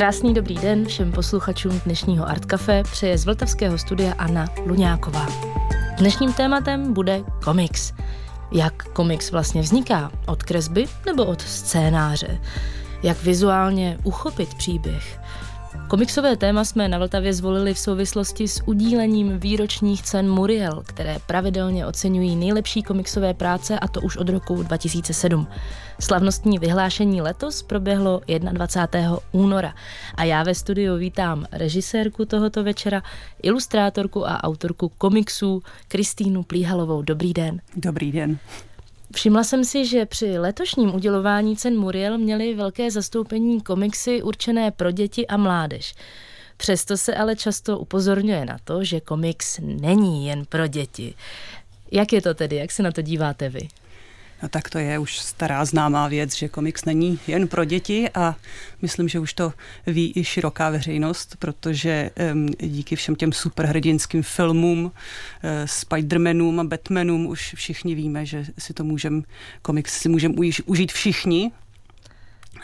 Krásný dobrý den všem posluchačům dnešního Art Café přeje z Vltavského studia Anna Luňáková. Dnešním tématem bude komiks. Jak komiks vlastně vzniká? Od kresby nebo od scénáře? Jak vizuálně uchopit příběh? Komiksové téma jsme na Vltavě zvolili v souvislosti s udílením výročních cen Muriel, které pravidelně oceňují nejlepší komiksové práce a to už od roku 2007. Slavnostní vyhlášení letos proběhlo 21. února a já ve studiu vítám režisérku tohoto večera, ilustrátorku a autorku komiksů Kristýnu Plíhalovou. Dobrý den. Dobrý den. Všimla jsem si, že při letošním udělování cen Muriel měly velké zastoupení komiksy určené pro děti a mládež. Přesto se ale často upozorňuje na to, že komiks není jen pro děti. Jak je to tedy, jak se na to díváte vy? No tak to je už stará známá věc, že komiks není jen pro děti a myslím, že už to ví i široká veřejnost, protože um, díky všem těm superhrdinským filmům, uh, Spidermanům a Batmanům už všichni víme, že si to můžeme, komiks si můžeme užít všichni,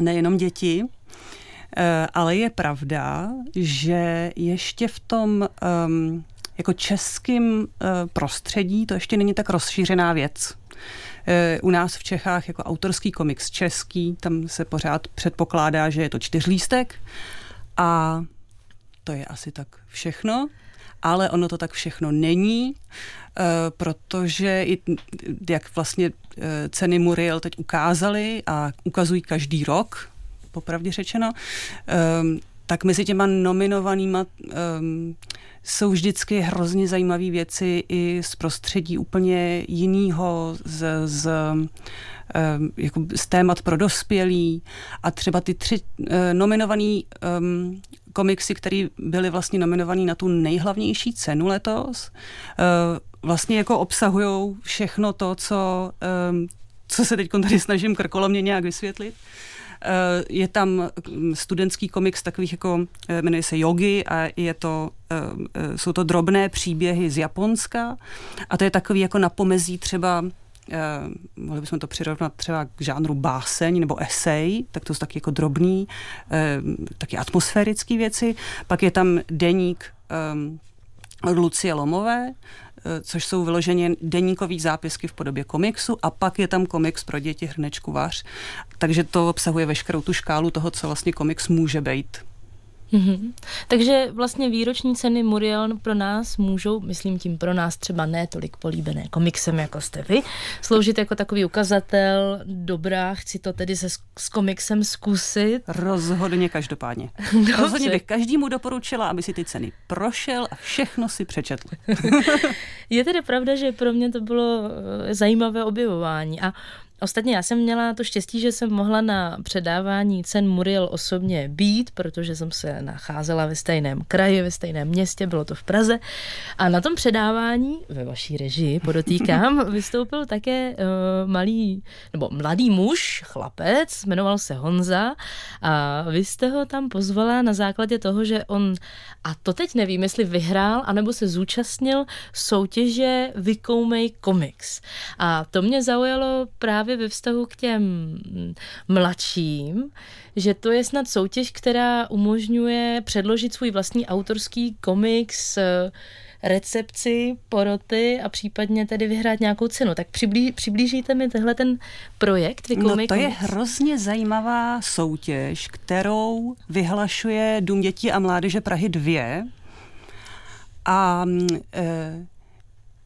nejenom děti. Uh, ale je pravda, že ještě v tom um, jako českým uh, prostředí to ještě není tak rozšířená věc. Eh, u nás v Čechách jako autorský komiks český, tam se pořád předpokládá, že je to čtyřlístek a to je asi tak všechno ale ono to tak všechno není, eh, protože jak vlastně eh, ceny Muriel teď ukázaly a ukazují každý rok, popravdě řečeno, tak mezi těma nominovanýma um, jsou vždycky hrozně zajímavé věci i z prostředí úplně jiného, z, z, um, jako z témat pro dospělí a třeba ty tři uh, nominované um, komiksy, které byly vlastně nominované na tu nejhlavnější cenu letos, uh, vlastně jako obsahují všechno to, co, um, co se teď tady snažím krkolomně nějak vysvětlit. Eh, je tam mm, studentský komiks takových jako, eh, jmenuje se Yogi a je to, eh, jsou to drobné příběhy z Japonska a to je takový jako na pomezí třeba Uh, mohli bychom to přirovnat třeba k žánru báseň nebo esej, tak to jsou taky jako drobný, uh, taky atmosférické věci. Pak je tam deník od Lucie Lomové, Eh, což jsou vyloženě deníkové zápisky v podobě komiksu a pak je tam komiks pro děti Hrnečku Vař. Takže to obsahuje veškerou tu škálu toho, co vlastně komiks může být. Mm-hmm. Takže vlastně výroční ceny Muriel pro nás můžou, myslím tím pro nás třeba ne tolik políbené komiksem, jako jste vy, sloužit jako takový ukazatel, dobrá, chci to tedy se, s komiksem zkusit. Rozhodně každopádně. Dobře. Rozhodně bych každému doporučila, aby si ty ceny prošel a všechno si přečetl. Je tedy pravda, že pro mě to bylo eh, zajímavé objevování a Ostatně já jsem měla to štěstí, že jsem mohla na předávání cen Muriel osobně být, protože jsem se nacházela ve stejném kraji, ve stejném městě, bylo to v Praze. A na tom předávání, ve vaší režii, podotýkám, vystoupil také uh, malý, nebo mladý muž, chlapec, jmenoval se Honza a vy jste ho tam pozvala na základě toho, že on, a to teď nevím, jestli vyhrál, anebo se zúčastnil soutěže Vykoumej Comics. A to mě zaujalo právě právě ve vztahu k těm mladším, že to je snad soutěž, která umožňuje předložit svůj vlastní autorský komiks, eh, recepci, poroty a případně tedy vyhrát nějakou cenu. Tak přiblíž, přiblížíte mi tenhle ten projekt? no to je hrozně zajímavá soutěž, kterou vyhlašuje Dům dětí a mládeže Prahy 2. A e,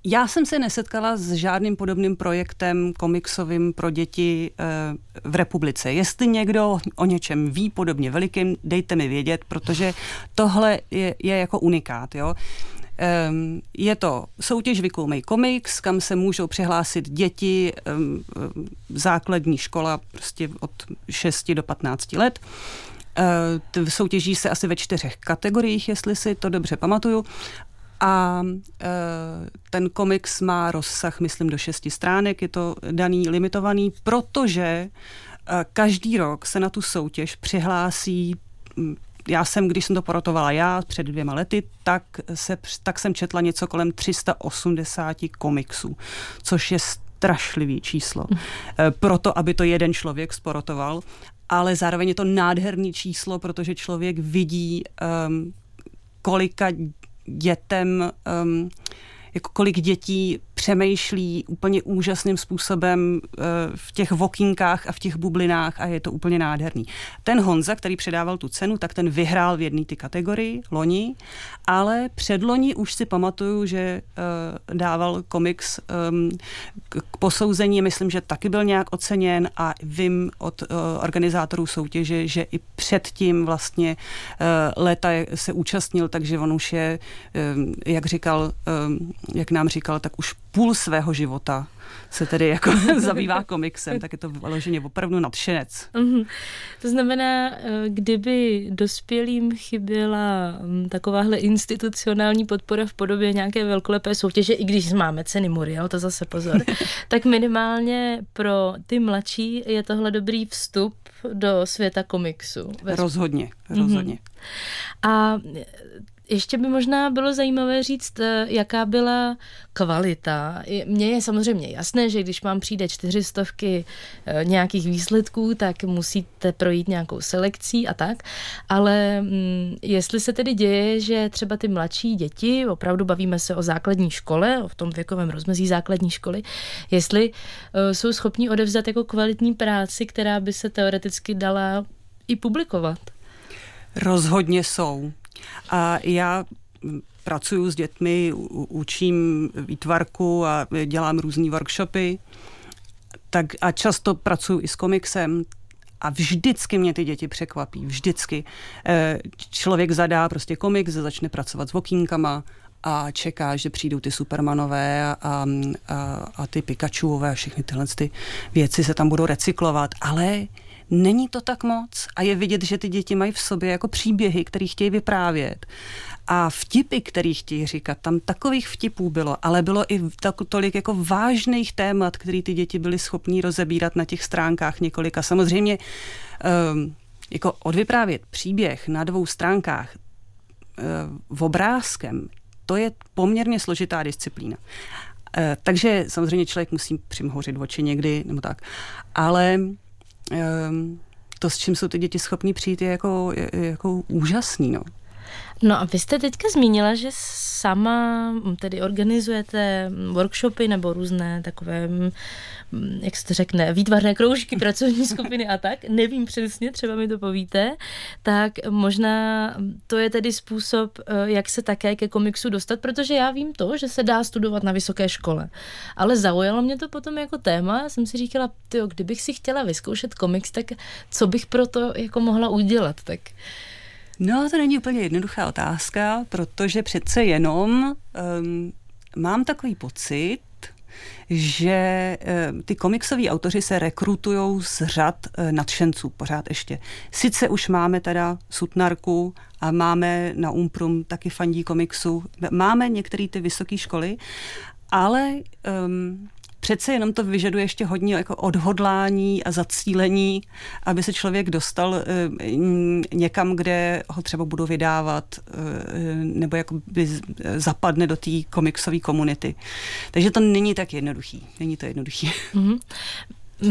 já jsem se nesetkala s žádným podobným projektem komiksovým pro děti eh, v republice. Jestli někdo o něčem ví podobně velikým, dejte mi vědět, protože tohle je, je jako unikát. Jo? Ehm, je to soutěž Vykoumej komiks, kam se můžou přihlásit děti, ehm, základní škola prostě od 6 do 15 let. Ehm, soutěží se asi ve čtyřech kategoriích, jestli si to dobře pamatuju. A e, ten komiks má rozsah, myslím, do šesti stránek, je to daný, limitovaný, protože e, každý rok se na tu soutěž přihlásí já jsem, když jsem to porotovala já před dvěma lety, tak, se, tak jsem četla něco kolem 380 komiksů, což je strašlivý číslo. E, proto, aby to jeden člověk sporotoval. Ale zároveň je to nádherný číslo, protože člověk vidí, um, kolika dětem um, jako kolik dětí přemýšlí úplně úžasným způsobem eh, v těch vokínkách a v těch bublinách a je to úplně nádherný. Ten Honza, který předával tu cenu, tak ten vyhrál v jedné ty kategorii, loni, ale před loni už si pamatuju, že uh, dával komiks um, k posouzení, myslím, že taky byl nějak oceněn a vím od uh, organizátorů soutěže, že i předtím vlastně léta se účastnil, takže on už je, um, jak říkal, um, jak nám říkal, tak už půl svého života se tedy jako zabývá komiksem, tak je to vyloženě opravdu nadšenec. Mm-hmm. To znamená, eh, kdyby dospělým chyběla mm, takováhle institucionální podpora v podobě nějaké velkolepé soutěže, i když máme ceny Muriel, to zase pozor, tak minimálně pro ty mladší je tohle dobrý vstup do světa komiksu. Rozhodně, rozhodně. Mm-hmm. A ještě by možná bylo zajímavé říct, eh, jaká byla kvalita. Mně je samozřejmě jasné, že když vám přijde čtyřistovky eh, nějakých výsledků, tak musíte projít nějakou selekcí a tak, ale mm, jestli se tedy děje, že třeba ty mladší děti, opravdu bavíme se o základní škole, o tom věkovém rozmezí základní školy, jestli eh, jsou schopní odevzat jako kvalitní práci, která by se teoreticky dala i publikovat. Rozhodně jsou. A já pracuji s dětmi, učím výtvarku a dělám různé workshopy. Tak a často pracuji i s komiksem, a vždycky mě ty děti překvapí, vždycky. Eh, člověk zadá prostě komiks, začne pracovat s okýnkama a čeká, že přijdou ty Supermanové a, a, a ty Pikachuové a všechny tyhle ty věci se tam budou recyklovat, ale Není to tak moc a je vidět, že ty děti mají v sobě jako příběhy, které chtějí vyprávět. A vtipy, které chtějí říkat, tam takových vtipů bylo, ale bylo i tak, tolik jako vážných témat, které ty děti byly schopní rozebírat na těch stránkách několika. Samozřejmě um, jako odvyprávět příběh na dvou stránkách um, v obrázkem, to je poměrně složitá disciplína. Uh, takže samozřejmě člověk musí přimhořit oči někdy, nebo tak. Ale to, s čím jsou ty děti schopní přijít, je jako, je, jako úžasný. No. No a vy jste teďka zmínila, že sama tedy organizujete workshopy nebo různé takové, jak se to řekne, výtvarné kroužky, pracovní skupiny a tak. Nevím přesně, třeba mi to povíte. Tak možná to je tedy způsob, eh, jak se také ke komiksu dostat, protože já vím to, že se dá studovat na vysoké škole. Ale zaujalo mě to potom jako téma. Jsem si říkala, tyjo, kdybych si chtěla vyzkoušet komiks, tak co bych pro to jako mohla udělat? Tak No, to není úplně jednoduchá otázka, protože přece jenom um, mám takový pocit, že um, ty komiksoví autoři se rekrutují z řad uh, nadšenců pořád ještě. Sice už máme teda Sutnarku a máme na Umprum taky fandí komiksu, máme některé ty vysoké školy, ale um, přece jenom to vyžaduje ještě hodně jako odhodlání a zacílení, aby se člověk dostal eh, někam, kde ho třeba budou vydávat eh, nebo jako by zapadne do té komiksové komunity. Takže to není tak jednoduchý. Není to jednoduchý. Mm-hmm.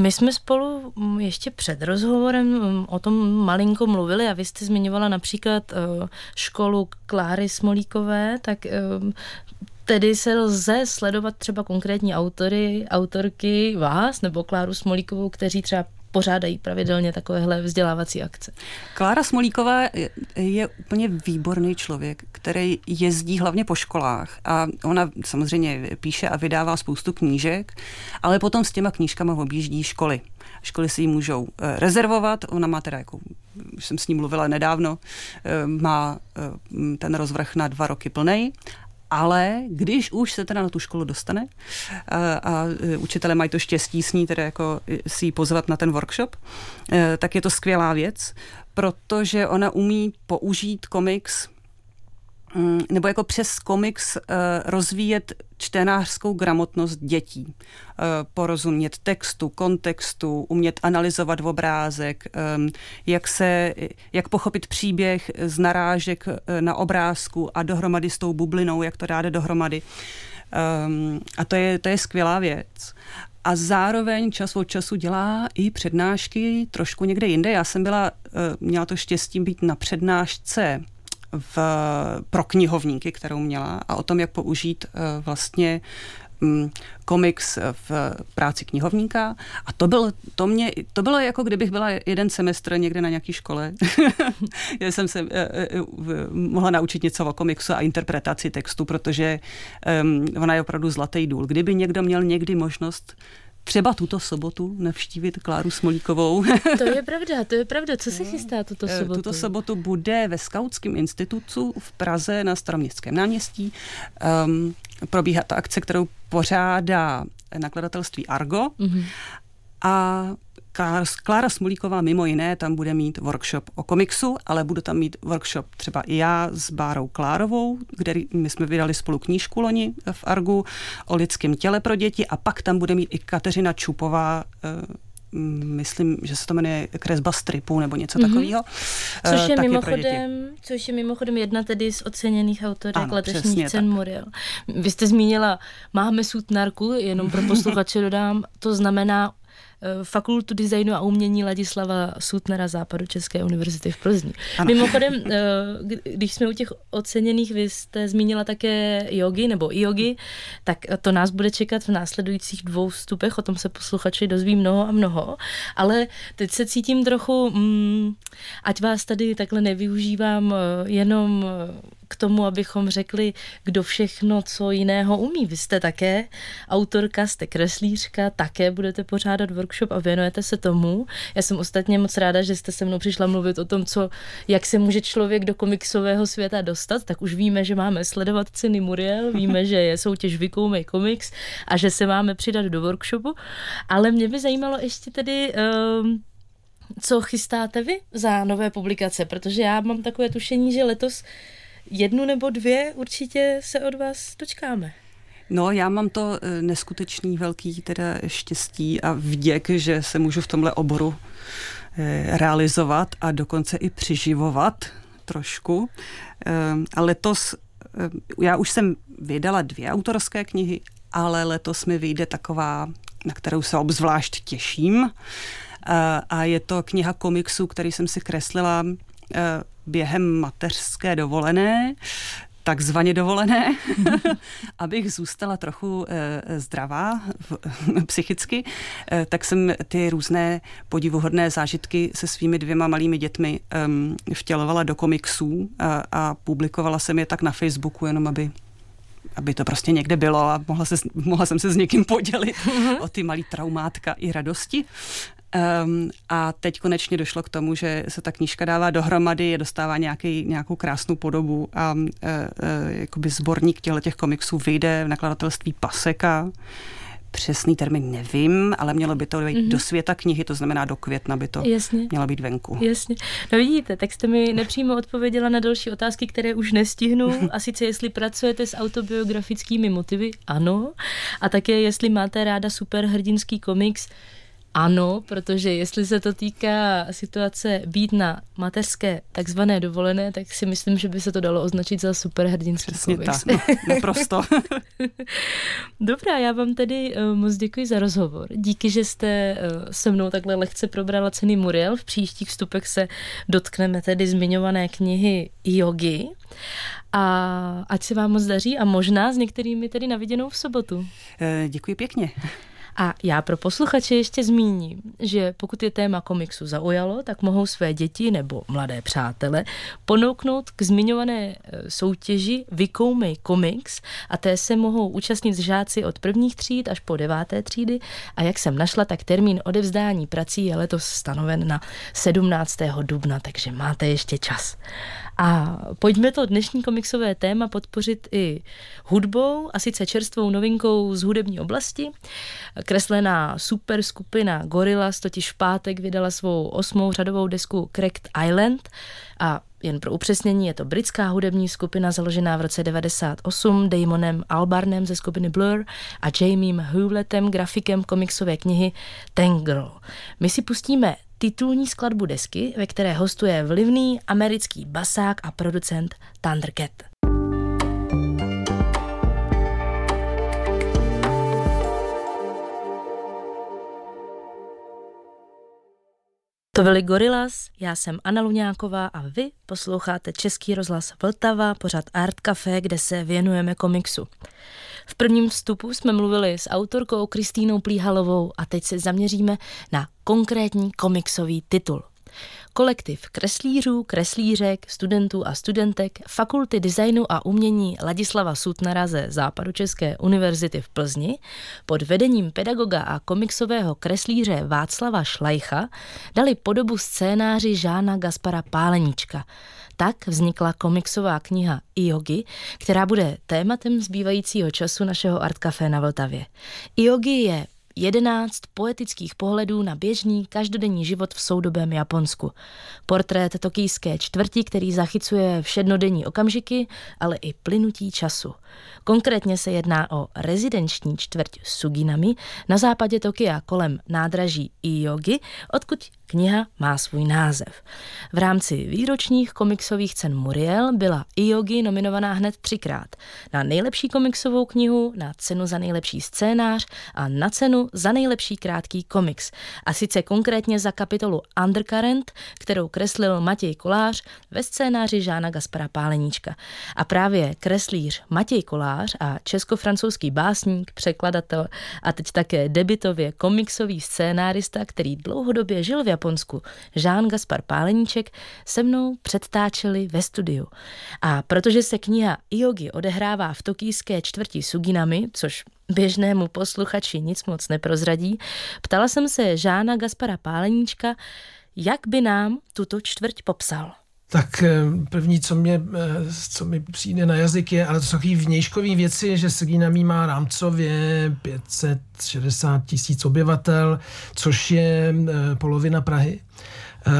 My jsme spolu ještě před rozhovorem o tom malinko mluvili a vy jste zmiňovala například eh, školu Kláry Smolíkové, tak tedy se lze sledovat třeba konkrétní autory, autorky vás nebo Kláru Smolíkovou, kteří třeba pořádají pravidelně takovéhle vzdělávací akce. Klára Smolíková je, je úplně výborný člověk, který jezdí hlavně po školách a ona samozřejmě píše a vydává spoustu knížek, ale potom s těma knížkama objíždí školy. Školy si ji můžou eh, rezervovat, ona má teda jako, už jsem s ní mluvila nedávno, eh, má eh, ten rozvrh na dva roky plný ale když už se teda na tu školu dostane a, a e, učitelé mají to štěstí s ní teda jako si ji pozvat na ten workshop, e, tak je to skvělá věc, protože ona umí použít komiks nebo jako přes komiks uh, rozvíjet čtenářskou gramotnost dětí. Uh, porozumět textu, kontextu, umět analyzovat obrázek, um, jak, se, jak pochopit příběh z narážek uh, na obrázku a dohromady s tou bublinou, jak to dáte dohromady. Um, a to je, to je skvělá věc. A zároveň čas od času dělá i přednášky trošku někde jinde. Já jsem byla, eh, měla to štěstí být na přednášce v, pro knihovníky, kterou měla a o tom, jak použít eh, vlastně mm, komiks v práci knihovníka a to bylo, to, mě, to bylo jako kdybych byla jeden semestr někde na nějaké škole. Já jsem se uh, mohla naučit něco o komiksu a interpretaci textu, protože um, ona je opravdu zlatý důl. Kdyby někdo měl někdy možnost třeba tuto sobotu navštívit Kláru Smolíkovou. to je pravda, to je pravda. Co se chystá tuto eh, sobotu? Tuto sobotu bude ve Skautském institutu v Praze na Staroměstském náměstí. Um, probíhá ta akce, kterou pořádá nakladatelství Argo. Mm-hmm. A Klára Smolíková mimo jiné tam bude mít workshop o komiksu, ale budu tam mít workshop třeba i já s Bárou Klárovou, kde my jsme vydali spolu knížku loni v Argu o lidském těle pro děti a pak tam bude mít i Kateřina Čupová, eh, myslím, že se to jmenuje kresba stripu nebo něco mm-hmm. takového. Což je, mimochodem, což je mimochodem jedna tedy z oceněných autorek letešních cen Muriel. Vy jste zmínila, máme sutnarku, jenom pro posluchače dodám, to znamená Eh, fakultu designu a umění Ladislava Sutnera Západu České univerzity v Plzni. Ano. Mimochodem, eh, když jsme u těch oceněných, vy jste zmínila také jogi nebo jogi, tak to nás bude čekat v následujících dvou vstupech, o tom se posluchači dozví mnoho a mnoho, ale teď se cítím trochu, mm, ať vás tady takhle nevyužívám eh, jenom k tomu, abychom řekli, kdo všechno co jiného umí. Vy jste také autorka, jste kreslířka, také budete pořádat workshop a věnujete se tomu. Já jsem ostatně moc ráda, že jste se mnou přišla mluvit o tom, co, jak se může člověk do komiksového světa dostat, tak už víme, že máme sledovat ceny Muriel, víme, že je soutěž Vykoumej komiks a že se máme přidat do workshopu, ale mě by zajímalo ještě tedy um, co chystáte vy za nové publikace, protože já mám takové tušení, že letos jednu nebo dvě určitě se od vás dočkáme. No, já mám to eh, neskutečný velký teda štěstí a vděk, že se můžu v tomhle oboru eh, realizovat a dokonce i přiživovat trošku. Eh, a letos, já už jsem vydala dvě autorské knihy, ale letos mi vyjde taková, na kterou se obzvlášť těším. A je to kniha komiksů, který jsem si kreslila během mateřské dovolené, takzvaně dovolené, abych zůstala trochu e, zdravá psychicky, e, tak jsem ty různé podivuhodné zážitky se svými dvěma malými dětmi e, vtělovala do komiksů a, a publikovala jsem je tak na Facebooku, jenom aby aby to prostě někde bylo a mohla, se, mohla jsem se s někým podělit mhm. o ty malý traumátka i radosti. Um, a teď konečně došlo k tomu, že se ta knížka dává dohromady, je dostává nějaký, nějakou krásnou podobu a uh, uh, jakoby sborník těchto těch komiksů vyjde v nakladatelství Paseka. Přesný termín nevím, ale mělo by to být mm-hmm. do světa knihy, to znamená do května by to Jasně. mělo být venku. Jasně. No vidíte, tak jste mi nepřímo odpověděla na další otázky, které už nestihnu. A sice jestli pracujete s autobiografickými motivy, ano. A také jestli máte ráda superhrdinský komiks, ano, protože jestli se to týká situace být na mateřské takzvané dovolené, tak si myslím, že by se to dalo označit za superhrdinský Přesně komiks. tak, no, naprosto. Dobrá, já vám tedy uh, moc děkuji za rozhovor. Díky, že jste uh, se mnou takhle lehce probrala ceny Muriel. V příštích vstupech se dotkneme tedy zmiňované knihy Yogi. A ať se vám moc daří a možná s některými tedy naviděnou v sobotu. E, děkuji pěkně. A já pro posluchače ještě zmíním, že pokud je téma komiksu zaujalo, tak mohou své děti nebo mladé přátele ponouknout k zmiňované e, soutěži Vykoumej komiks a té se mohou účastnit žáci od prvních tříd až po deváté třídy a jak jsem našla, tak termín odevzdání prací je letos stanoven na 17. dubna, takže máte ještě čas. A pojďme to dnešní komiksové téma podpořit i hudbou, a sice čerstvou novinkou z hudební oblasti. Kreslená super skupina Gorillaz totiž v pátek vydala svou osmou řadovou desku Cracked Island a jen pro upřesnění, je to britská hudební skupina založená v roce 98 Damonem Albarnem ze skupiny Blur a Jamiem Hewlettem, grafikem komiksové knihy Tangle. My si pustíme titulní skladbu desky, ve které hostuje vlivný americký basák a producent Thundercat. To byly Gorillas, já jsem Anna Luňáková a vy posloucháte Český rozhlas Vltava, pořad Art Café, kde se věnujeme komiksu. V prvním vstupu jsme mluvili s autorkou Kristýnou Plíhalovou a teď se zaměříme na konkrétní komiksový titul. Kolektiv kreslířů, kreslířek, studentů a studentek Fakulty designu a umění Ladislava Sutnara ze Západočeské univerzity v Plzni pod vedením pedagoga a komiksového kreslíře Václava Šlajcha dali podobu scénáři Žána Gaspara Páleníčka. Tak vznikla komiksová kniha Iogi, která bude tématem zbývajícího času našeho Art Café na Vltavě. Iogi je Jedenáct poetických pohledů na běžný každodenní život v soudobém Japonsku. Portrét tokijské čtvrti, který zachycuje všednodenní okamžiky, ale i plynutí času. Konkrétně se jedná o rezidenční čtvrť Suginami na západě Tokia kolem nádraží Iyogi, odkud kniha má svůj název. V rámci výročních komiksových cen Muriel byla Iyogi nominovaná hned třikrát. Na nejlepší komiksovou knihu, na cenu za nejlepší scénář a na cenu za nejlepší krátký komiks. A sice konkrétně za kapitolu Undercurrent, kterou kreslil Matěj Kolář ve scénáři Žána Gaspara Páleníčka. A právě kreslíř Matěj Kolář a česko-francouzský básník, překladatel a teď také debitově komiksový scénárista, který dlouhodobě žil v Japonsku, Žán Gaspar Páleníček, se mnou předtáčeli ve studiu. A protože se kniha Iogi odehrává v tokijské čtvrti Suginami, což běžnému posluchači nic moc neprozradí, ptala jsem se Žána Gaspara Páleníčka, jak by nám tuto čtvrť popsal. Tak eh, první, co, mě, eh, co mi přijde na jazyk je, ale to jsou takové vnějškové věci, že Suginami má rámcově 560 tisíc obyvatel, což je eh, polovina Prahy.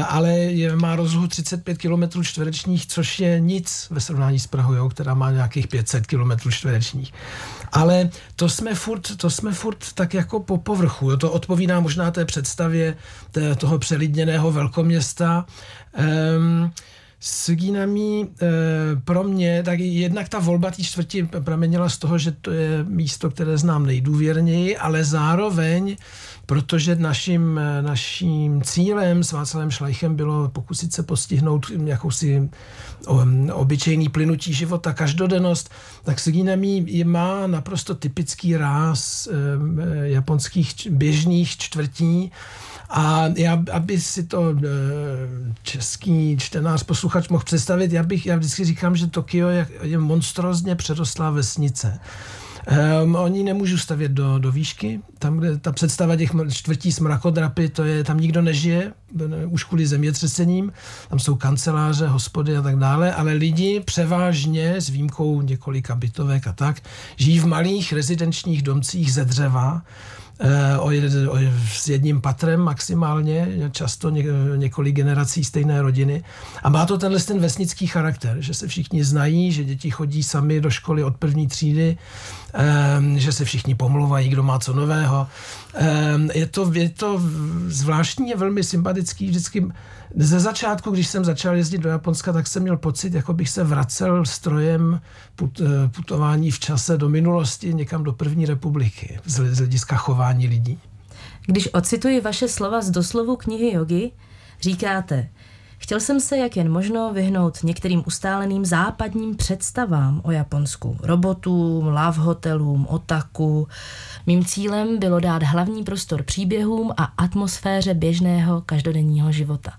Ale je, má rozlohu 35 km čtverečních, což je nic ve srovnání s Prahou, jo, která má nějakých 500 km čtverečních. Ale to jsme furt, to jsme furt tak jako po povrchu. Jo. To odpovídá možná té představě té, toho přelidněného velkoměsta. Um, s Gínami e, pro mě, tak jednak ta volba té čtvrti pramenila z toho, že to je místo, které znám nejdůvěrněji, ale zároveň, protože naším, naším cílem s Václavem Šlajchem bylo pokusit se postihnout jakousi obyčejný plynutí života, každodennost, tak Suginami má naprosto typický ráz japonských běžných čtvrtí, a já, aby si to e, český čtenář, posluchač mohl představit, já, bych, já vždycky říkám, že Tokio je, je monstrozně přerostlá vesnice. Um, oni nemůžou stavět do, do výšky, tam, kde ta představa těch čtvrtí smrakodrapy, to je, tam nikdo nežije, už kvůli zemětřesením, tam jsou kanceláře, hospody a tak dále, ale lidi převážně, s výjimkou několika bytovek a tak, žijí v malých rezidenčních domcích ze dřeva, Eh, o, o, s jedním patrem maximálně, často ně, několik generací stejné rodiny. A má to tenhle ten vesnický charakter, že se všichni znají, že děti chodí sami do školy od první třídy, um, že se všichni pomluvají, kdo má co nového. Um, je, to, je to zvláštní, je velmi sympatický, vždycky ze začátku, když jsem začal jezdit do Japonska, tak jsem měl pocit, jako bych se vracel strojem put, eh, putování v čase do minulosti, někam do první republiky, z hlediska chování lidí. Když ocituji vaše slova z doslovu knihy Jogi, říkáte, Chtěl jsem se, jak jen možno, vyhnout některým ustáleným západním představám o Japonsku. Robotům, love hotelům, otaku. Mým cílem bylo dát hlavní prostor příběhům a atmosféře běžného každodenního života.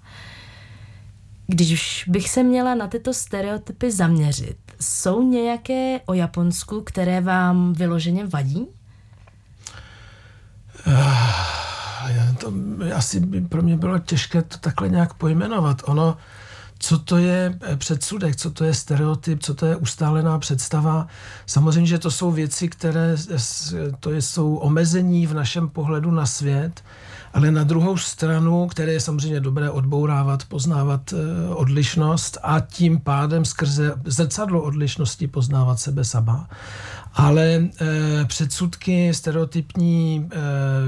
Když bych se měla na tyto stereotypy zaměřit, jsou nějaké o Japonsku, které vám vyloženě vadí? Uh, to asi by pro mě bylo těžké to takhle nějak pojmenovat. Ono, co to je eh, předsudek, co to je stereotyp, co to je ustálená představa. Samozřejmě, že to jsou věci, které to jsou omezení v našem pohledu na svět, ale na druhou stranu, které je samozřejmě dobré odbourávat, poznávat eh, odlišnost a tím pádem skrze zrcadlo odlišnosti poznávat sebe sama. Ale e, předsudky, stereotypní e,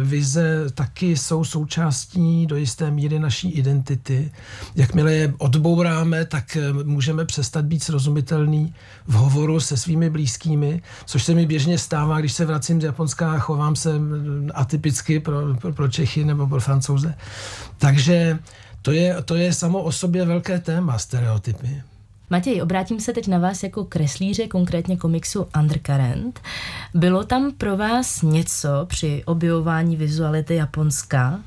vize taky jsou součástí do jisté míry naší identity. Jakmile je odbouráme, tak můžeme přestat být srozumitelný v hovoru se svými blízkými, což se mi běžně stává, když se vracím z Japonska a chovám se atypicky pro, pro, pro Čechy nebo pro Francouze. Takže to je, to je samo o sobě velké téma, stereotypy. Matěj, obrátím se teď na vás jako kreslíře, konkrétně komiksu Undercurrent. Bylo tam pro vás něco při objevování vizuality Japonska?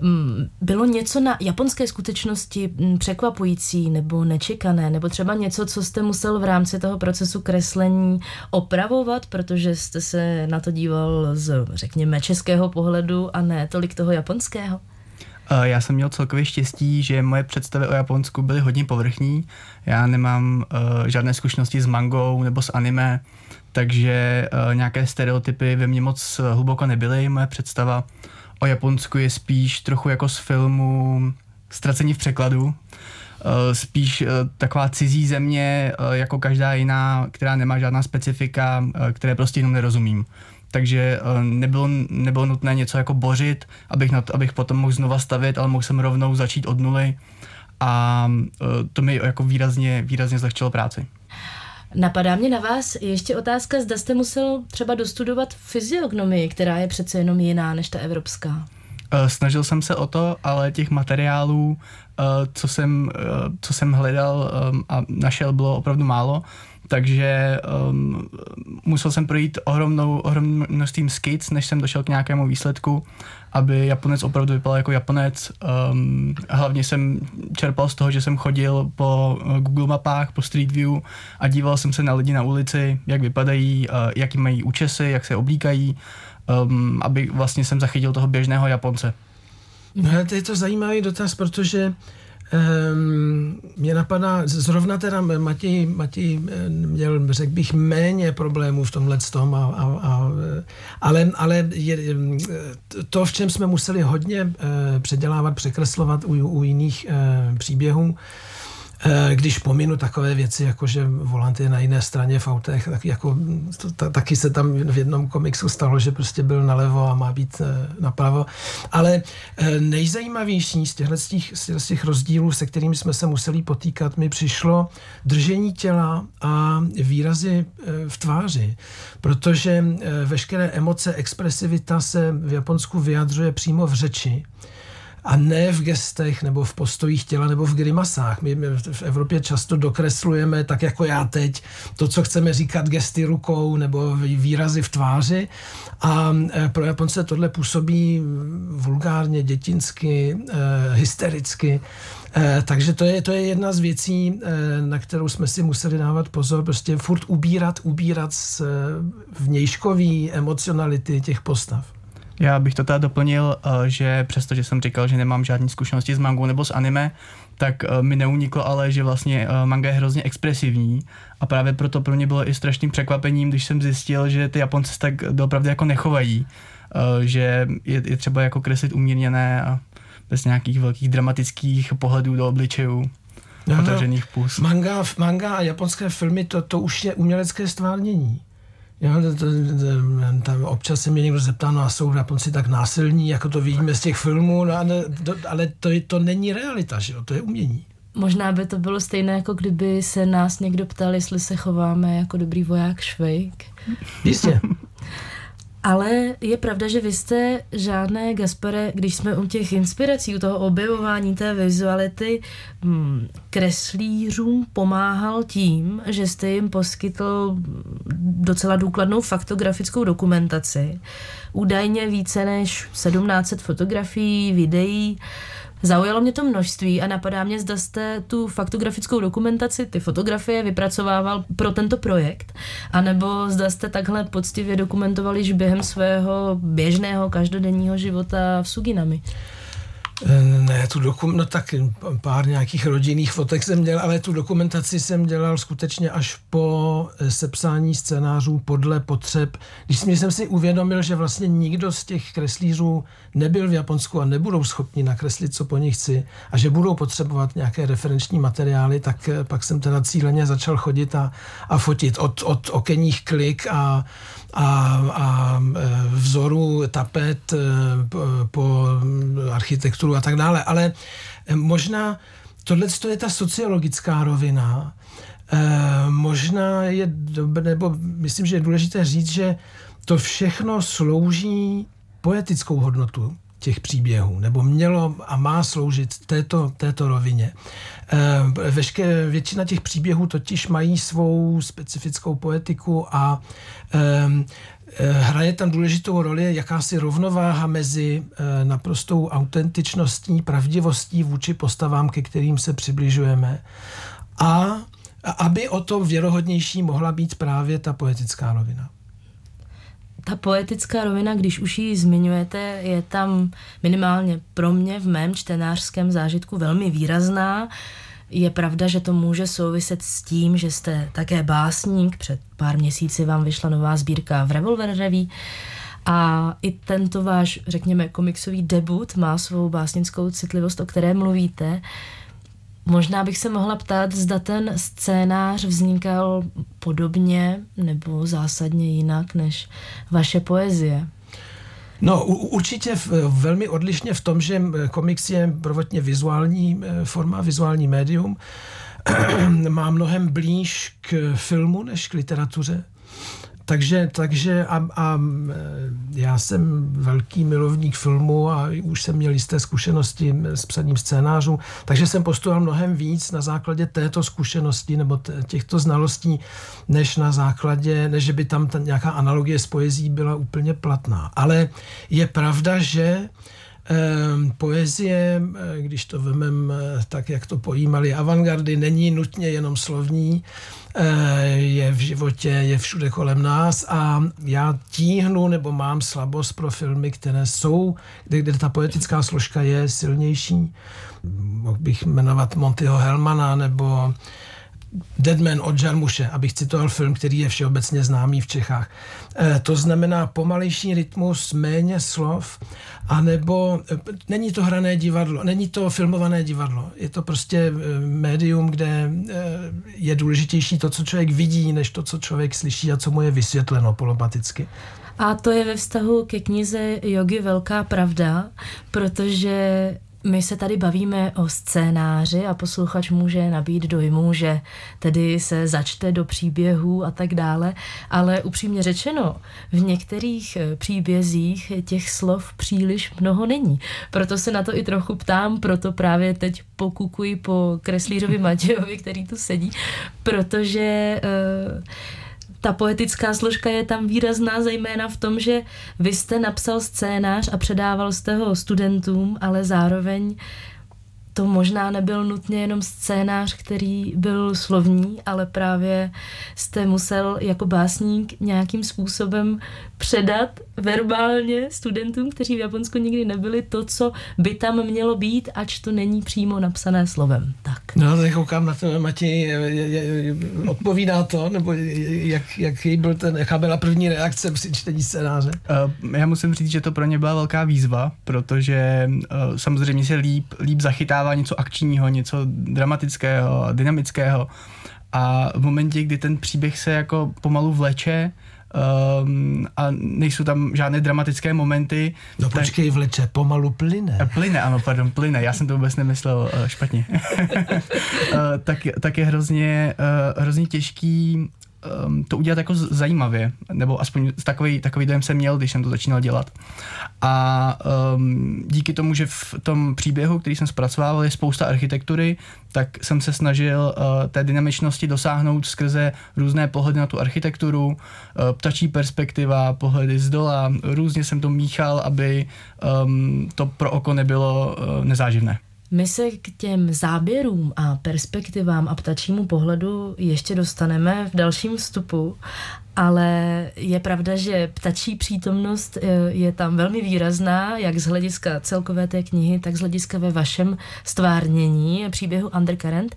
Mm, bylo něco na japonské skutečnosti mm, překvapující nebo nečekané, nebo třeba něco, co jste musel v rámci toho procesu kreslení opravovat, protože jste se na to díval z, řekněme, českého pohledu a ne tolik toho japonského? Eh, já jsem měl celkově štěstí, že moje představy o Japonsku byly hodně povrchní. Já nemám uh, žádné zkušenosti s mangou nebo s anime, takže uh, nějaké stereotypy ve mně moc hluboko nebyly. Moje představa o Japonsku je spíš trochu jako z filmu Ztracení v překladu. Spíš taková cizí země, jako každá jiná, která nemá žádná specifika, které prostě jenom nerozumím takže eh, nebylo, nebylo nutné něco jako bořit, abych, na to, abych potom mohl znova stavět, ale mohl jsem rovnou začít od nuly a eh, to mi jako výrazně, výrazně zlehčilo práci. Napadá mě na vás ještě otázka, zda jste musel třeba dostudovat fyziognomii, která je přece jenom jiná než ta evropská. Eh, snažil jsem se o to, ale těch materiálů, co jsem, co jsem hledal a našel, bylo opravdu málo takže um, musel jsem projít ohromnou, ohromným množstvím skic, než jsem došel k nějakému výsledku, aby Japonec opravdu vypadal jako Japonec. Um, hlavně jsem čerpal z toho, že jsem chodil po uh, Google mapách, po Street View a díval jsem se na lidi na ulici, jak vypadají, uh, jaký mají účesy, jak se oblíkají, um, aby vlastně jsem zachytil toho běžného Japonce. No, to je to zajímavý dotaz, protože Um, mě napadá, zrovna teda Matěj, Matěj měl, řekl bych, méně problémů v tomhle tom, a, a, a, ale, ale je, to, v čem jsme museli hodně uh, předělávat, překreslovat u, u jiných uh, příběhů, Eh, když pominu takové věci, jako že volant je na jiné straně v autech, tak jako, to, taky se tam v jednom komiksu stalo, že prostě byl nalevo a má být eh, napravo. Ale eh, nejzajímavější z těchto, z těch rozdílů, se kterými jsme se museli potýkat, mi přišlo držení těla a výrazy v tváři, protože veškeré emoce, expresivita se v Japonsku vyjadřuje přímo v řeči a ne v gestech nebo v postojích těla nebo v grimasách. My v Evropě často dokreslujeme, tak jako já teď, to, co chceme říkat gesty rukou nebo výrazy v tváři a e, pro Japonce tohle působí vulgárně, dětinsky, e, hystericky. Eh, takže to je, to je jedna z věcí, na kterou jsme si museli dávat pozor, prostě furt ubírat, ubírat z vnějškový emocionality těch postav. Já bych to teda doplnil, eh, že přestože jsem říkal, že nemám žádné zkušenosti s mangou nebo s anime, tak eh, mi neuniklo ale, že vlastně eh, manga je hrozně expresivní a právě proto pro mě bylo i strašným překvapením, když jsem zjistil, že ty Japonci tak opravdu jako nechovají, že je, je třeba jako kreslit umírněné a bez nějakých velkých dramatických pohledů do obličejů. otevřených pus. Manga, manga a japonské filmy, to, to už je umělecké stvárnění. Jo, to, to, to, tam občas se mě někdo zeptá, no a jsou Japonci tak násilní, jako to vidíme z těch filmů, no, ale, to, ale to, to není realita, že jo? to je umění. Možná by to bylo stejné, jako kdyby se nás někdo ptal, jestli se chováme jako dobrý voják Švejk. Jistě. Ale je pravda, že vy jste žádné, Gaspare, když jsme u těch inspirací, u toho objevování té vizuality, hmm, kreslířům pomáhal tím, že jste jim poskytl docela důkladnou faktografickou dokumentaci. Údajně více než 1700 fotografií, videí, Zaujalo mě to množství a napadá mě, zda jste tu faktografickou dokumentaci, ty fotografie vypracovával pro tento projekt, anebo zda jste takhle poctivě dokumentovali již během svého běžného každodenního života v Suginami. Ne, tu dokum, no tak pár nějakých rodinných fotek jsem dělal, ale tu dokumentaci jsem dělal skutečně až po eh, sepsání scénářů podle potřeb. Když jsem si uvědomil, že vlastně nikdo z těch kreslířů nebyl v Japonsku a nebudou schopni nakreslit, co po nich chci, a že budou potřebovat nějaké referenční materiály, tak eh, pak jsem teda cíleně začal chodit a, a fotit od, od okenních klik a a, a e, vzoru tapet e, po architekturu a tak dále. Ale e, možná tohle je ta sociologická rovina. Možná je dobré, nebo myslím, že je důležité říct, že to všechno slouží poetickou hodnotu těch příběhů, nebo mělo a má sloužit této, této rovině. Eh, vešké, většina těch příběhů totiž mají svou specifickou poetiku a um, hraje tam důležitou roli jakási rovnováha mezi naprostou autentičností, pravdivostí vůči postavám, ke kterým se přibližujeme a aby o to věrohodnější mohla být právě ta poetická rovina ta poetická rovina, když už ji zmiňujete, je tam minimálně pro mě v mém čtenářském zážitku velmi výrazná. Je pravda, že to může souviset s tím, že jste také básník. Před pár měsíci vám vyšla nová sbírka v Revolver. A i tento váš, řekněme, komiksový debut má svou básnickou citlivost, o které mluvíte. Možná bych se mohla ptát, zda ten scénář vznikal podobně nebo zásadně jinak než vaše poezie. No, určitě v, velmi odlišně v tom, že komiks je prvotně vizuální eh, forma, vizuální médium, má mnohem blíž k filmu než k literatuře. Takže, takže a, a já jsem velký milovník filmu a už jsem měl jisté zkušenosti s psaním scénářů, takže jsem postudoval mnohem víc na základě této zkušenosti nebo těchto znalostí, než na základě, než by tam ta nějaká analogie s poezí byla úplně platná. Ale je pravda, že poezie, když to vemem eh, tak, jak to pojímali avantgardy, není nutně jenom slovní, eh, je v životě, je všude kolem nás a já tíhnu nebo mám slabost pro filmy, které jsou, kde, kde ta poetická složka je silnější. Mohl bych jmenovat Montyho Helmana nebo Deadman od Jarmuše, abych citoval film, který je všeobecně známý v Čechách. E, to znamená pomalejší rytmus, méně slov, anebo e, není to hrané divadlo, není to filmované divadlo. Je to prostě e, médium, kde je důležitější to, co člověk vidí, než to, co člověk slyší a co mu je vysvětleno polopaticky. A to je ve vztahu ke knize Jogi Velká pravda, protože my se tady bavíme o scénáři a posluchač může nabít dojmu, že tedy se začte do příběhů a tak dále, ale upřímně řečeno, v některých eh, příbězích těch slov příliš mnoho není. Proto se na to i trochu ptám, proto právě teď pokukuji po kreslířovi Matějovi, který tu sedí, protože uh, ta poetická složka je tam výrazná zejména v tom, že vy jste napsal scénář a předával jste ho studentům, ale zároveň to možná nebyl nutně jenom scénář, který byl slovní, ale právě jste musel jako básník nějakým způsobem předat verbálně studentům, kteří v Japonsku nikdy nebyli, to, co by tam mělo být, ač to není přímo napsané slovem. Tak. No, tak koukám na to, Matěj, odpovídá to, nebo jak, jaký byl ten, jaká byla první reakce při čtení scénáře? Uh, já musím říct, že to pro ně byla velká výzva, protože uh, samozřejmě se líp, líp zachytává něco akčního, něco dramatického, dynamického. A v momentě, kdy ten příběh se jako pomalu vleče, um, a nejsou tam žádné dramatické momenty. No tak... počkej, vleče, pomalu plyne. Plyne, ano, pardon, plyne, já jsem to vůbec nemyslel uh, špatně. uh, tak, tak je hrozně, uh, hrozně těžký um, to udělat jako zajímavě, nebo aspoň takový, takový dojem jsem měl, když jsem to začínal dělat. A um, díky tomu, že v tom příběhu, který jsem zpracovával, je spousta architektury, tak jsem se snažil uh, té dynamičnosti dosáhnout skrze různé pohledy na tu architekturu, uh, ptačí perspektiva, pohledy z dola, různě jsem to míchal, aby um, to pro oko nebylo uh, nezáživné. My se k těm záběrům a perspektivám a ptačímu pohledu ještě dostaneme v dalším vstupu, ale je pravda, že ptačí přítomnost eh, je tam velmi výrazná, jak z hlediska celkové té knihy, tak z hlediska ve vašem stvárnění příběhu Undercurrent.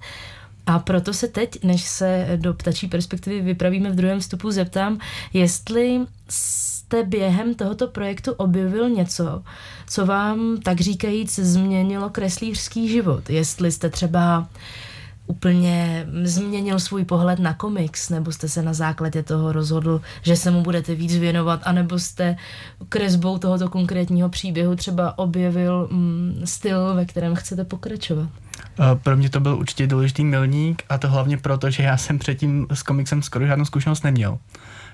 A proto se teď, než se do ptačí perspektivy vypravíme v druhém vstupu, zeptám, jestli jste během tohoto projektu objevil něco, co vám, tak říkajíc, změnilo kreslířský život. Jestli jste třeba úplně změnil svůj pohled na komiks, nebo jste se na základě toho rozhodl, že se mu budete víc věnovat, anebo jste kresbou tohoto konkrétního příběhu třeba objevil mm, styl, ve kterém chcete pokračovat? pro mě to byl určitě důležitý milník a to hlavně proto, že já jsem předtím s komiksem skoro žádnou zkušenost neměl.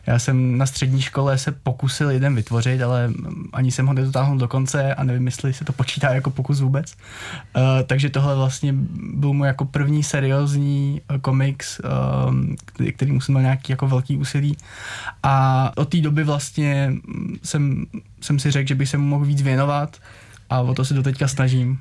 Já jsem na střední škole se pokusil jeden vytvořit, ale ani jsem ho nedotáhl do konce a nevím, jestli se to počítá jako pokus vůbec. Uh, takže tohle vlastně byl můj jako první seriózní uh, komiks, uh, který musel měl nějaký jako velký úsilí. A od té doby vlastně jsem, jsem si řekl, že bych se mu mohl víc věnovat a o to se do teďka snažím.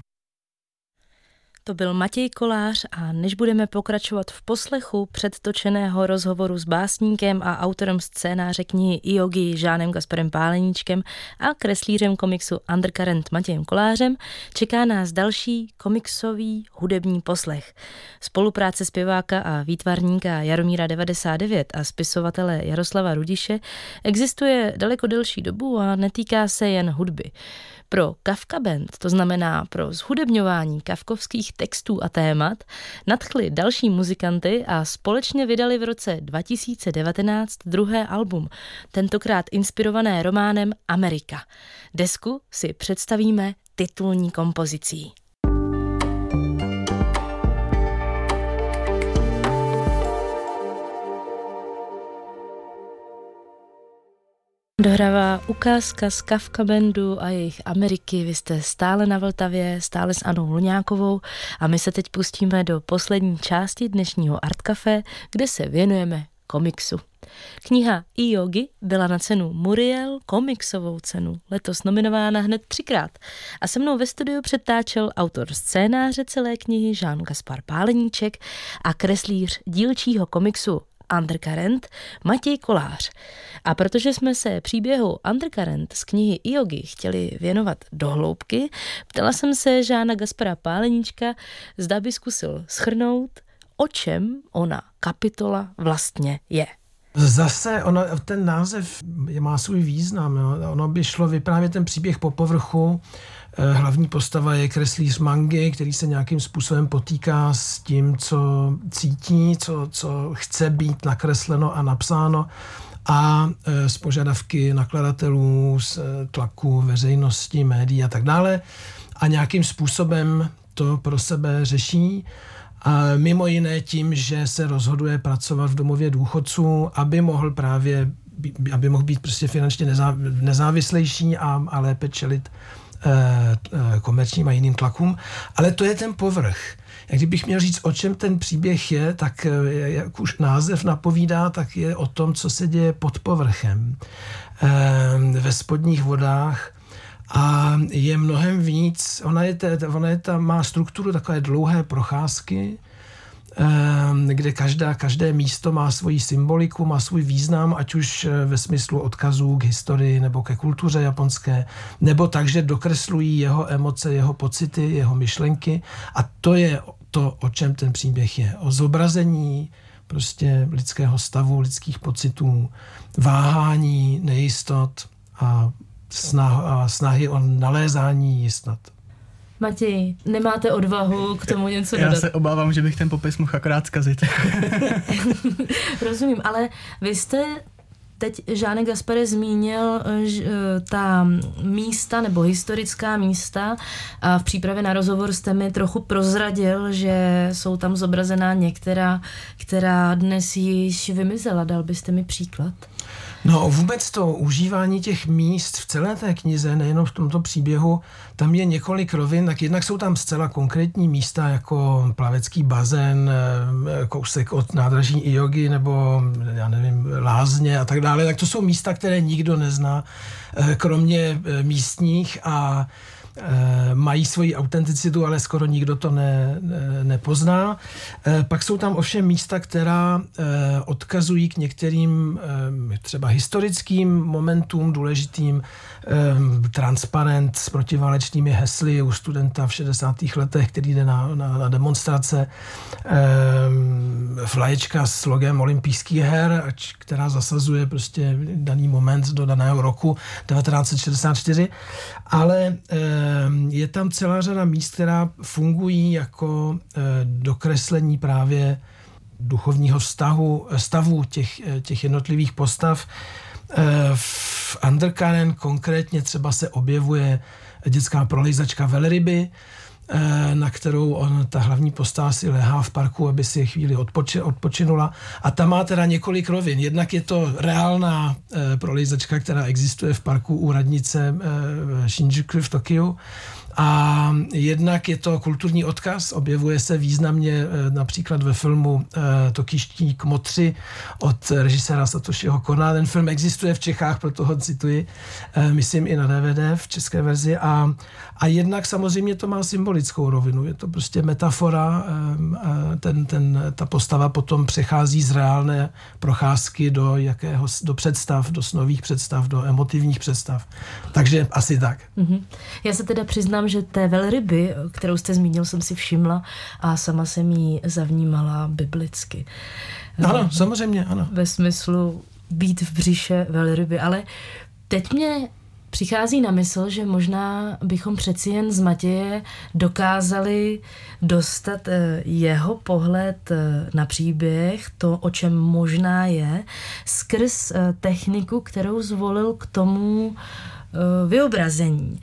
To byl Matěj Kolář a než budeme pokračovat v poslechu předtočeného rozhovoru s básníkem a autorem scénáře knihy Iogi Žánem Gasparem Páleníčkem a kreslířem komiksu Undercurrent Matějem Kolářem, čeká nás další komiksový hudební poslech. Spolupráce zpěváka a výtvarníka Jaromíra 99 a spisovatele Jaroslava Rudiše existuje daleko delší dobu a netýká se jen hudby. Pro Kafka Band, to znamená pro zhudebňování kavkovských textů a témat, nadchli další muzikanty a společně vydali v roce 2019 druhé album, tentokrát inspirované románem Amerika. Desku si představíme titulní kompozicí. Dohrává ukázka z Kafka Bandu a jejich Ameriky. Vy jste stále na Vltavě, stále s Anou Luňákovou a my se teď pustíme do poslední části dnešního Art Café, kde se věnujeme komiksu. Kniha i Yogi byla na cenu Muriel, komiksovou cenu, letos nominována hned třikrát. A se mnou ve studiu přetáčel autor scénáře celé knihy Jean Gaspar Páleníček a kreslíř dílčího komiksu Undercurrent Matěj Kolář. A protože jsme se příběhu Undercurrent z knihy Iogi chtěli věnovat do hloubky, ptala jsem se Žána Gaspara Páleníčka, zda by zkusil schrnout, o čem ona kapitola vlastně je. Zase ono, ten název má svůj význam. Jo. Ono by šlo vyprávět ten příběh po povrchu, Eh, hlavní postava je kreslíř mangy, který se nějakým způsobem potýká s tím, co cítí, co, co chce být nakresleno a napsáno a z eh, požadavky nakladatelů, z eh, tlaku veřejnosti, médií a tak dále. A nějakým způsobem to pro sebe řeší. A mimo jiné tím, že se rozhoduje pracovat v domově důchodců, aby mohl právě aby mohl být prostě finančně nezávislejší a, a lépe čelit Eh, eh, komerčním a jiným tlakům, ale to je ten povrch. Jak kdybych měl říct, o čem ten příběh je, tak eh, jak už název napovídá, tak je o tom, co se děje pod povrchem. Ve spodních vodách a je mnohem víc, ona, je, ona je ta, má strukturu takové dlouhé procházky, Ehm, kde každá, každé místo má svoji symboliku, má svůj význam, ať už eh, ve smyslu odkazů k historii nebo ke kultuře japonské, nebo tak, že dokreslují jeho emoce, jeho pocity, jeho myšlenky. A to je to, o čem ten příběh je. O zobrazení prostě lidského stavu, lidských pocitů, váhání, nejistot a, snah, a snahy o nalézání jistot. Matěj, nemáte odvahu k tomu něco dodat? Já se obávám, že bych ten popis mohl akorát zkazit. Rozumím, ale vy jste teď Žánek Gaspare zmínil že, eh, ta místa nebo historická místa a v přípravě na rozhovor jste mi trochu prozradil, že jsou tam zobrazená některá, která dnes již vymizela. Dal byste mi příklad? No vůbec to užívání těch míst v celé té knize, nejenom v tomto příběhu, tam je několik rovin, tak jednak jsou tam zcela konkrétní místa jako plavecký bazén, eh, kousek od nádraží Iogi nebo já nevím, lázně a tak dále, tak to jsou místa, které nikdo nezná, eh, kromě eh, místních a mají svoji autenticitu, ale skoro nikdo to ne, ne, nepozná. Eh, pak jsou tam ovšem místa, která eh, odkazují k některým třeba historickým momentům důležitým, transparent s protiválečnými hesly u studenta v 60. letech, který jde na, na, na demonstrace, flaječka s logem olympijských her, která zasazuje prostě daný moment do daného roku 1964, ale je tam celá řada míst, která fungují jako dokreslení právě duchovního vztahu, stavu těch, těch jednotlivých postav, Eh, v Undercurrent konkrétně třeba se objevuje dětská prolejzačka velryby, eh, na kterou on, ta hlavní postava si lehá v parku, aby si chvíli odpoči, odpočinula. A ta má teda několik rovin. Jednak je to reálná e, prolejzačka, která existuje v parku u radnice e, Shinjuku v Tokiu. A jednak je to kulturní odkaz, objevuje se významně eh, například ve filmu eh, Tokiští kmotři od režiséra Satošiho Kona. Ten film existuje v Čechách, proto ho cituji, eh, myslím i na DVD v české verzi. A, a jednak samozřejmě to má symbolickou rovinu. Je to prostě metafora. Ten, ten, ta postava potom přechází z reálné procházky do, jakého, do představ, do snových představ, do emotivních představ. Takže asi tak. Mm-hmm. Já se teda přiznám, že té velryby, kterou jste zmínil, jsem si všimla a sama jsem ji zavnímala biblicky. Ano, samozřejmě, ano. Ve smyslu být v břiše velryby, ale teď mě přichází na mysl, že možná bychom přeci jen z Matěje dokázali dostat eh, jeho pohled eh, na příběh, to, o čem možná je, skrz eh, techniku, kterou zvolil k tomu vyobrazení.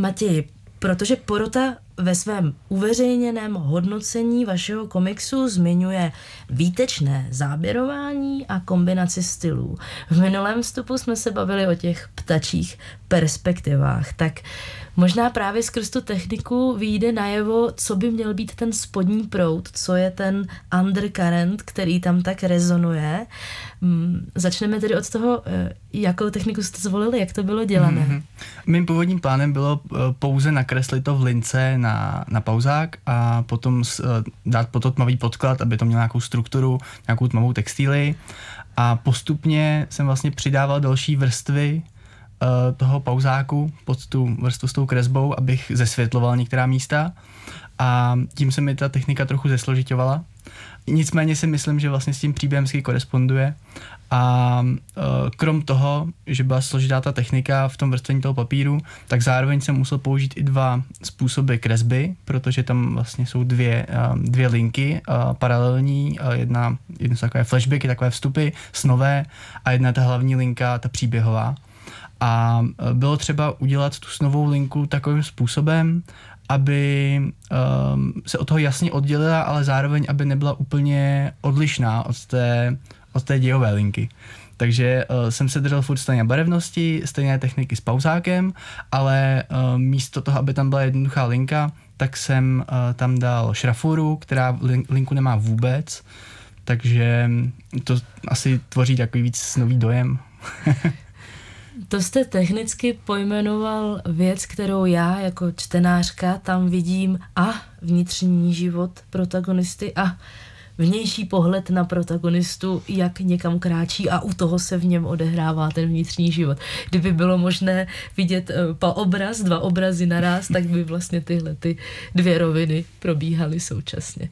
Matěj, protože porota ve svém uveřejněném hodnocení vašeho komiksu zmiňuje výtečné záběrování a kombinaci stylů. V minulém vstupu jsme se bavili o těch ptačích perspektivách, tak možná právě skrz tu techniku vyjde najevo, co by měl být ten spodní proud, co je ten undercurrent, který tam tak rezonuje. Hmm, začneme tedy od toho, eh, jakou techniku jste zvolili, jak to bylo dělané. Mm-hmm. Mým původním plánem bylo eh, pouze nakreslit to v lince na, na pauzák a potom uh, dát po to tmavý podklad, aby to mělo nějakou strukturu, nějakou tmavou textíly a postupně jsem vlastně přidával další vrstvy toho pauzáku pod tu vrstvu s tou kresbou, abych zesvětloval některá místa a tím se mi ta technika trochu zesložitovala. Nicméně si myslím, že vlastně s tím příběhem koresponduje a uh, krom toho, že byla složitá ta technika v tom vrstvení toho papíru, tak zároveň jsem musel použít i dva způsoby kresby, protože tam vlastně jsou dvě, uh, dvě linky paralelní, jedna, jedna jsou takové flashbacky, takové vstupy, snové a jedna ta hlavní linka, ta příběhová. A bylo třeba udělat tu snovou linku takovým způsobem, aby um, se od toho jasně oddělila, ale zároveň, aby nebyla úplně odlišná od té od té dějové linky. Takže uh, jsem se držel furt stejné barevnosti, stejné techniky s pauzákem, ale uh, místo toho, aby tam byla jednoduchá linka, tak jsem uh, tam dal šrafuru, která linku nemá vůbec, takže to asi tvoří takový víc nový dojem. To jste technicky pojmenoval věc, kterou já jako čtenářka tam vidím a vnitřní život protagonisty a vnější pohled na protagonistu, jak někam kráčí a u toho se v něm odehrává ten vnitřní život. Kdyby bylo možné vidět eh, pa obraz, dva obrazy naraz, tak by vlastně tyhle ty dvě roviny probíhaly současně.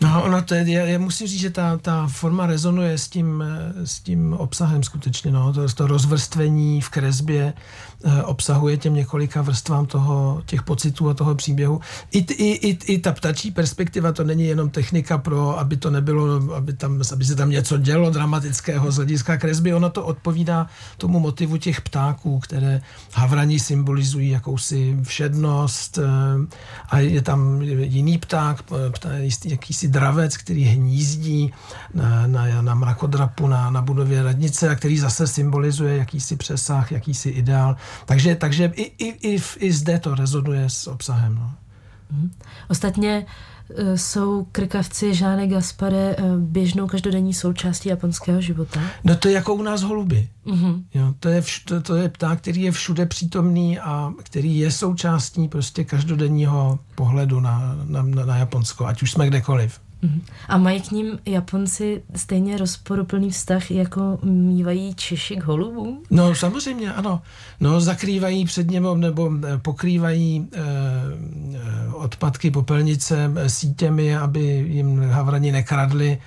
No, ono to je, já, já musím říct, že ta, ta forma rezonuje s tím, eh, s tím obsahem skutečně, no, to, to rozvrstvení v kresbě, Eh, obsahuje těm několika vrstvám toho, těch pocitů a toho příběhu. I, i, i, I ta ptačí perspektiva, to není jenom technika pro, aby to nebylo, aby, tam, aby se tam něco dělo dramatického z hlediska kresby, ono to odpovídá tomu motivu těch ptáků, které havraní symbolizují jakousi všednost eh, a je tam jiný pták, pták jakýsi dravec, který hnízdí na, na, na mrakodrapu, na, na budově radnice a který zase symbolizuje jakýsi přesah, jakýsi ideál. Takže, takže i, i, i, i zde to rezonuje s obsahem. No. Mhm. Ostatně jsou krkavci Žáne Gaspare e, běžnou každodenní součástí japonského života? No to je jako u nás holuby. Mm-hmm. Jo, to, je vš, to, to je pták, který je všude přítomný a který je součástí prostě každodenního pohledu na, na, na Japonsko, ať už jsme kdekoliv. Mhm. A mají k ním Japonci stejně rozporuplný vztah, jako mývají Češi k holubům? No samozřejmě, ano. No zakrývají před něm nebo eh, pokrývají eh, eh, odpadky popelnice eh, sítěmi, aby jim havrani nekradli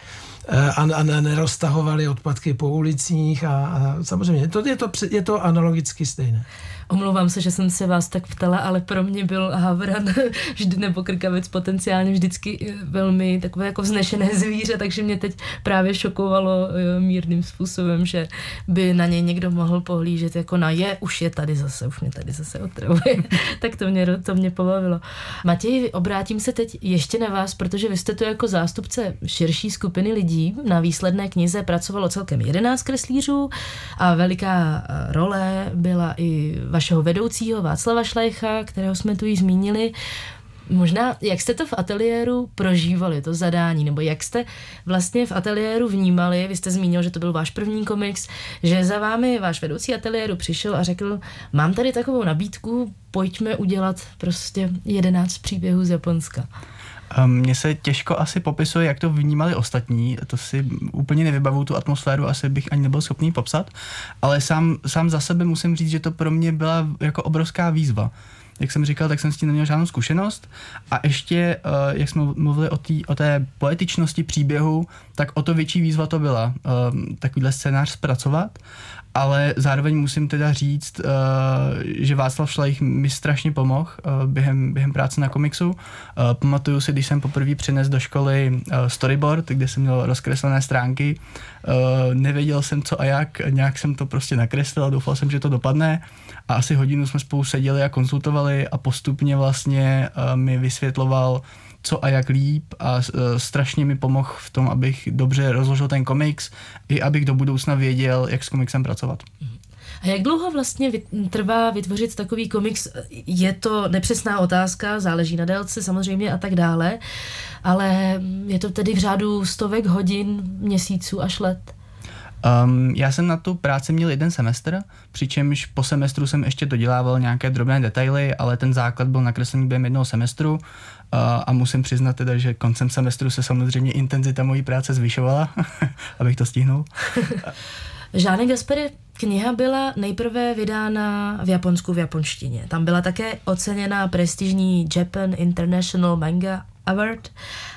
a, a neroztahovali odpadky po ulicích a, a samozřejmě to, je, to, je to analogicky stejné. Omlouvám se, že jsem se vás tak ptala, ale pro mě byl havran vždy, nebo krkavec potenciálně vždycky eh, velmi takové jako vznešené zvíře, takže mě teď právě šokovalo eh, mírným způsobem, že by na něj někdo mohl pohlížet jako na je, už je tady zase, už mě tady zase otravuje. tak to mě, to mě pobavilo. Matěj, obrátím se teď ještě na vás, protože vy jste tu jako zástupce širší skupiny lidí. Na výsledné knize pracovalo celkem 11 kreslířů a veliká eh, role byla i vašeho vedoucího Václava Šlejcha, kterého jsme tu již zmínili. Možná, jak jste to v ateliéru prožívali, to zadání, nebo jak jste vlastně v ateliéru vnímali, vy jste zmínil, že to byl váš první komiks, že za vámi váš vedoucí ateliéru přišel a řekl, mám tady takovou nabídku, pojďme udělat prostě jedenáct příběhů z Japonska. Mně se těžko asi popisuje, jak to vnímali ostatní, to si úplně nevybavu tu atmosféru, asi bych ani nebyl schopný popsat, ale sám, sám za sebe musím říct, že to pro mě byla jako obrovská výzva. Jak jsem říkal, tak jsem s tím neměl žádnou zkušenost. A ještě, eh, jak jsme mluvili o, tý, o té poetičnosti příběhu, tak o to větší výzva to byla eh, takovýhle scénář zpracovat ale zároveň musím teda říct, uh, že Václav Šlejch mi strašně pomohl uh, během, během práce na komiksu. Uh, pamatuju si, když jsem poprvé přines do školy uh, storyboard, kde jsem měl rozkreslené stránky, uh, nevěděl jsem co a jak, nějak jsem to prostě nakreslil a doufal jsem, že to dopadne a asi hodinu jsme spolu seděli a konzultovali a postupně vlastně uh, mi vysvětloval, co a jak líp a uh, strašně mi pomohl v tom, abych dobře rozložil ten komiks i abych do budoucna věděl, jak s komiksem pracovat. A jak dlouho vlastně trvá vytvořit takový komiks? Je to nepřesná otázka, záleží na délce samozřejmě a tak dále, ale je to tedy v řádu stovek hodin, měsíců až let? Um, já jsem na tu práci měl jeden semestr, přičemž po semestru jsem ještě dodělával nějaké drobné detaily, ale ten základ byl nakreslený během jednoho semestru uh, a musím přiznat teda, že koncem semestru se samozřejmě intenzita mojí práce zvyšovala, abych to stihnul. Žánek Gaspery, kniha byla nejprve vydána v Japonsku v japonštině. Tam byla také oceněna prestižní Japan International Manga Award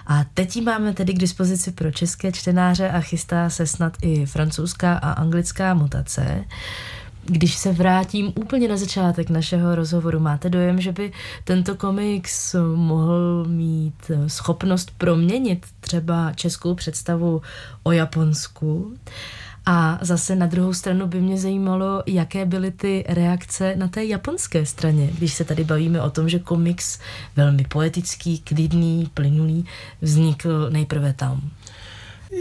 a teď ji máme tedy k dispozici pro české čtenáře a chystá se snad i francouzská a anglická mutace. Když se vrátím úplně na začátek našeho rozhovoru, máte dojem, že by tento komiks mohl mít schopnost proměnit třeba českou představu o Japonsku? A zase na druhou stranu by mě zajímalo, jaké byly ty reakce na té japonské straně, když se tady bavíme o tom, že komiks velmi poetický, klidný, plynulý vznikl nejprve tam.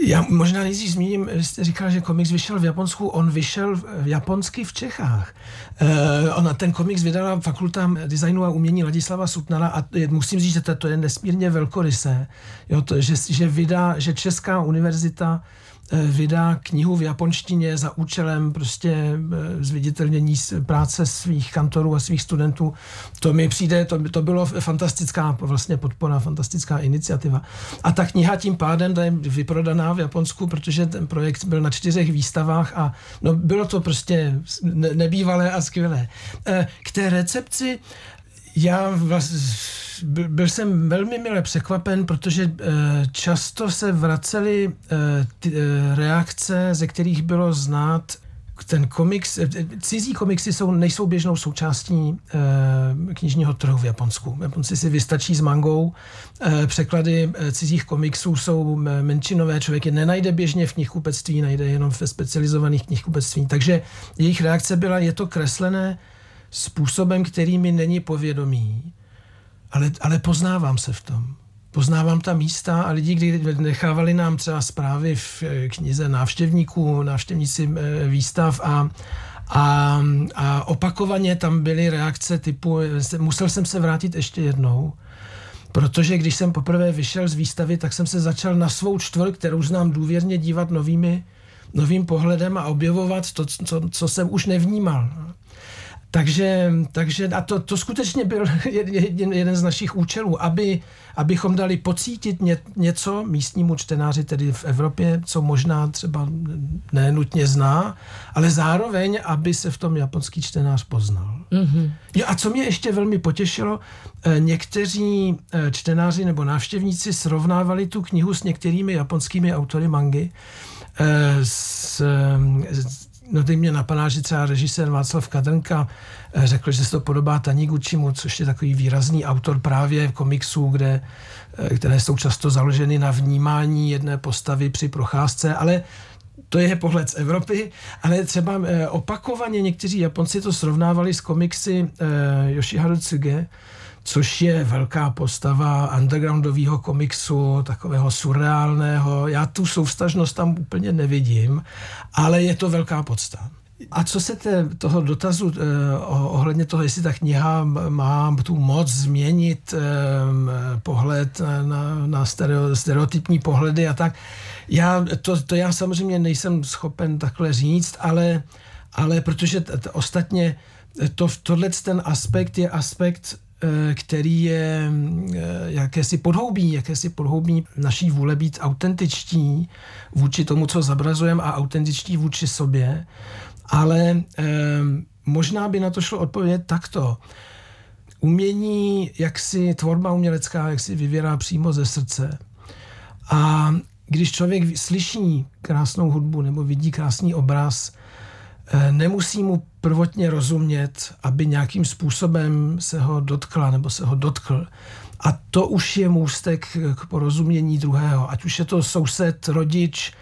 Já možná nejdřív zmíním, jste říkal, že komiks vyšel v Japonsku, on vyšel v, japonsky v Čechách. E, ona ten komiks vydala fakulta designu a umění Ladislava Sutnala a je, musím říct, že to, je nesmírně velkorysé, jo, to, že, že, vydá, že Česká univerzita vydá knihu v japonštině za účelem prostě eh, zviditelnění práce svých kantorů a svých studentů. To mi přijde, to, to bylo fantastická vlastně podpora, fantastická iniciativa. A ta kniha tím pádem je vyprodaná v Japonsku, protože ten projekt byl na čtyřech výstavách a no, bylo to prostě nebývalé a skvělé. Eh, k té recepci já vlastně byl jsem velmi mile překvapen, protože eh, často se vracely eh, ty eh, reakce, ze kterých bylo znát ten komiks, cizí komiksy jsou, nejsou běžnou součástí knižního trhu v Japonsku. Japonci si vystačí s mangou, překlady cizích komiksů jsou menšinové, člověk je nenajde běžně v knihkupectví, najde jenom ve specializovaných knihkupectví. Takže jejich reakce byla, je to kreslené způsobem, který mi není povědomý ale, ale poznávám se v tom. Poznávám ta místa a lidi, kdy nechávali nám třeba zprávy v eh, knize návštěvníků, návštěvníci eh, výstav a, a, a opakovaně tam byly reakce typu, musel jsem se vrátit ještě jednou, protože když jsem poprvé vyšel z výstavy, tak jsem se začal na svou čtvr, kterou znám důvěrně dívat novými, novým pohledem a objevovat to, co, co jsem už nevnímal. Takže, takže a to, to skutečně byl jeden, jeden z našich účelů, aby, abychom dali pocítit ně, něco místnímu čtenáři, tedy v Evropě, co možná třeba nenutně zná, ale zároveň, aby se v tom japonský čtenář poznal. Mm-hmm. Jo, a co mě ještě velmi potěšilo, eh, někteří eh, čtenáři nebo návštěvníci srovnávali tu knihu s některými japonskými autory mangy, eh, s, No teď mě napadá, že třeba režisér Václav Kadrnka eh, řekl, že se to podobá Taniguchimu, což je takový výrazný autor právě komiksů, kde, eh, které jsou často založeny na vnímání jedné postavy při procházce, ale to je pohled z Evropy, ale třeba eh, opakovaně někteří Japonci to srovnávali s komiksy Yoshiharu Tsuge, což je velká postava undergroundového komiksu, takového surreálného. Já tu soustažnost tam úplně nevidím, ale je to velká podsta. A co se te, toho dotazu eh, ohledně toho, jestli ta kniha má tu moc změnit eh, pohled na, na stereo, stereotypní pohledy a tak, já, to, to já samozřejmě nejsem schopen takhle říct, ale, ale protože t, t, ostatně to, tohle ten aspekt je aspekt který je eh, jakési podhoubí, jakési podhoubí naší vůle být autentičtí vůči tomu, co zabrazujeme a autentičtí vůči sobě, ale eh, možná by na to šlo odpovědět takto. Umění, jak si tvorba umělecká, jak si vyvěrá přímo ze srdce. A když člověk slyší krásnou hudbu nebo vidí krásný obraz, Eh, nemusí mu prvotně rozumět, aby nějakým způsobem se ho dotkla nebo se ho dotkl. A to už je můstek k porozumění druhého. Ať už je to soused, rodič,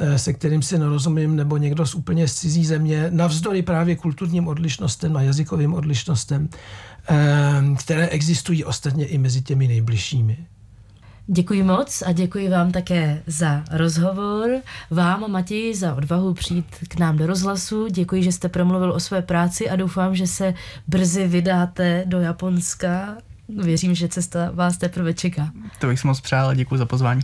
eh, se kterým si nerozumím, nebo někdo z úplně z cizí země, navzdory právě kulturním odlišnostem a jazykovým odlišnostem, eh, které existují ostatně i mezi těmi nejbližšími. Děkuji moc a děkuji vám také za rozhovor. Vám, Matěji, za odvahu přijít k nám do rozhlasu. Děkuji, že jste promluvil o své práci a doufám, že se brzy vydáte do Japonska. Věřím, že cesta vás teprve čeká. To bych si moc přál a děkuji za pozvání.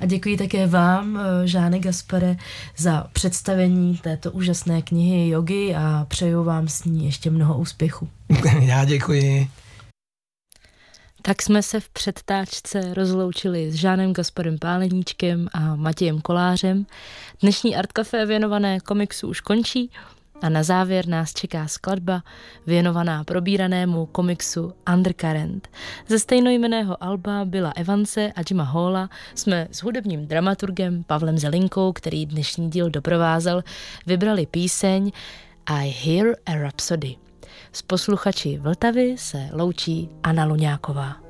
A děkuji také vám, Žáne Gaspare, za představení této úžasné knihy jogy a přeju vám s ní ještě mnoho úspěchu. Já děkuji. Tak jsme se v předtáčce rozloučili s Žánem Gasparem Páleníčkem a Matějem Kolářem. Dnešní Art Café věnované komiksu už končí a na závěr nás čeká skladba věnovaná probíranému komiksu Undercurrent. Ze stejnojmeného alba Byla Evance a Jima Halla jsme s hudebním dramaturgem Pavlem Zelinkou, který dnešní díl doprovázel, vybrali píseň I Hear a Rhapsody. S posluchači Vltavy se loučí Anna Luňáková.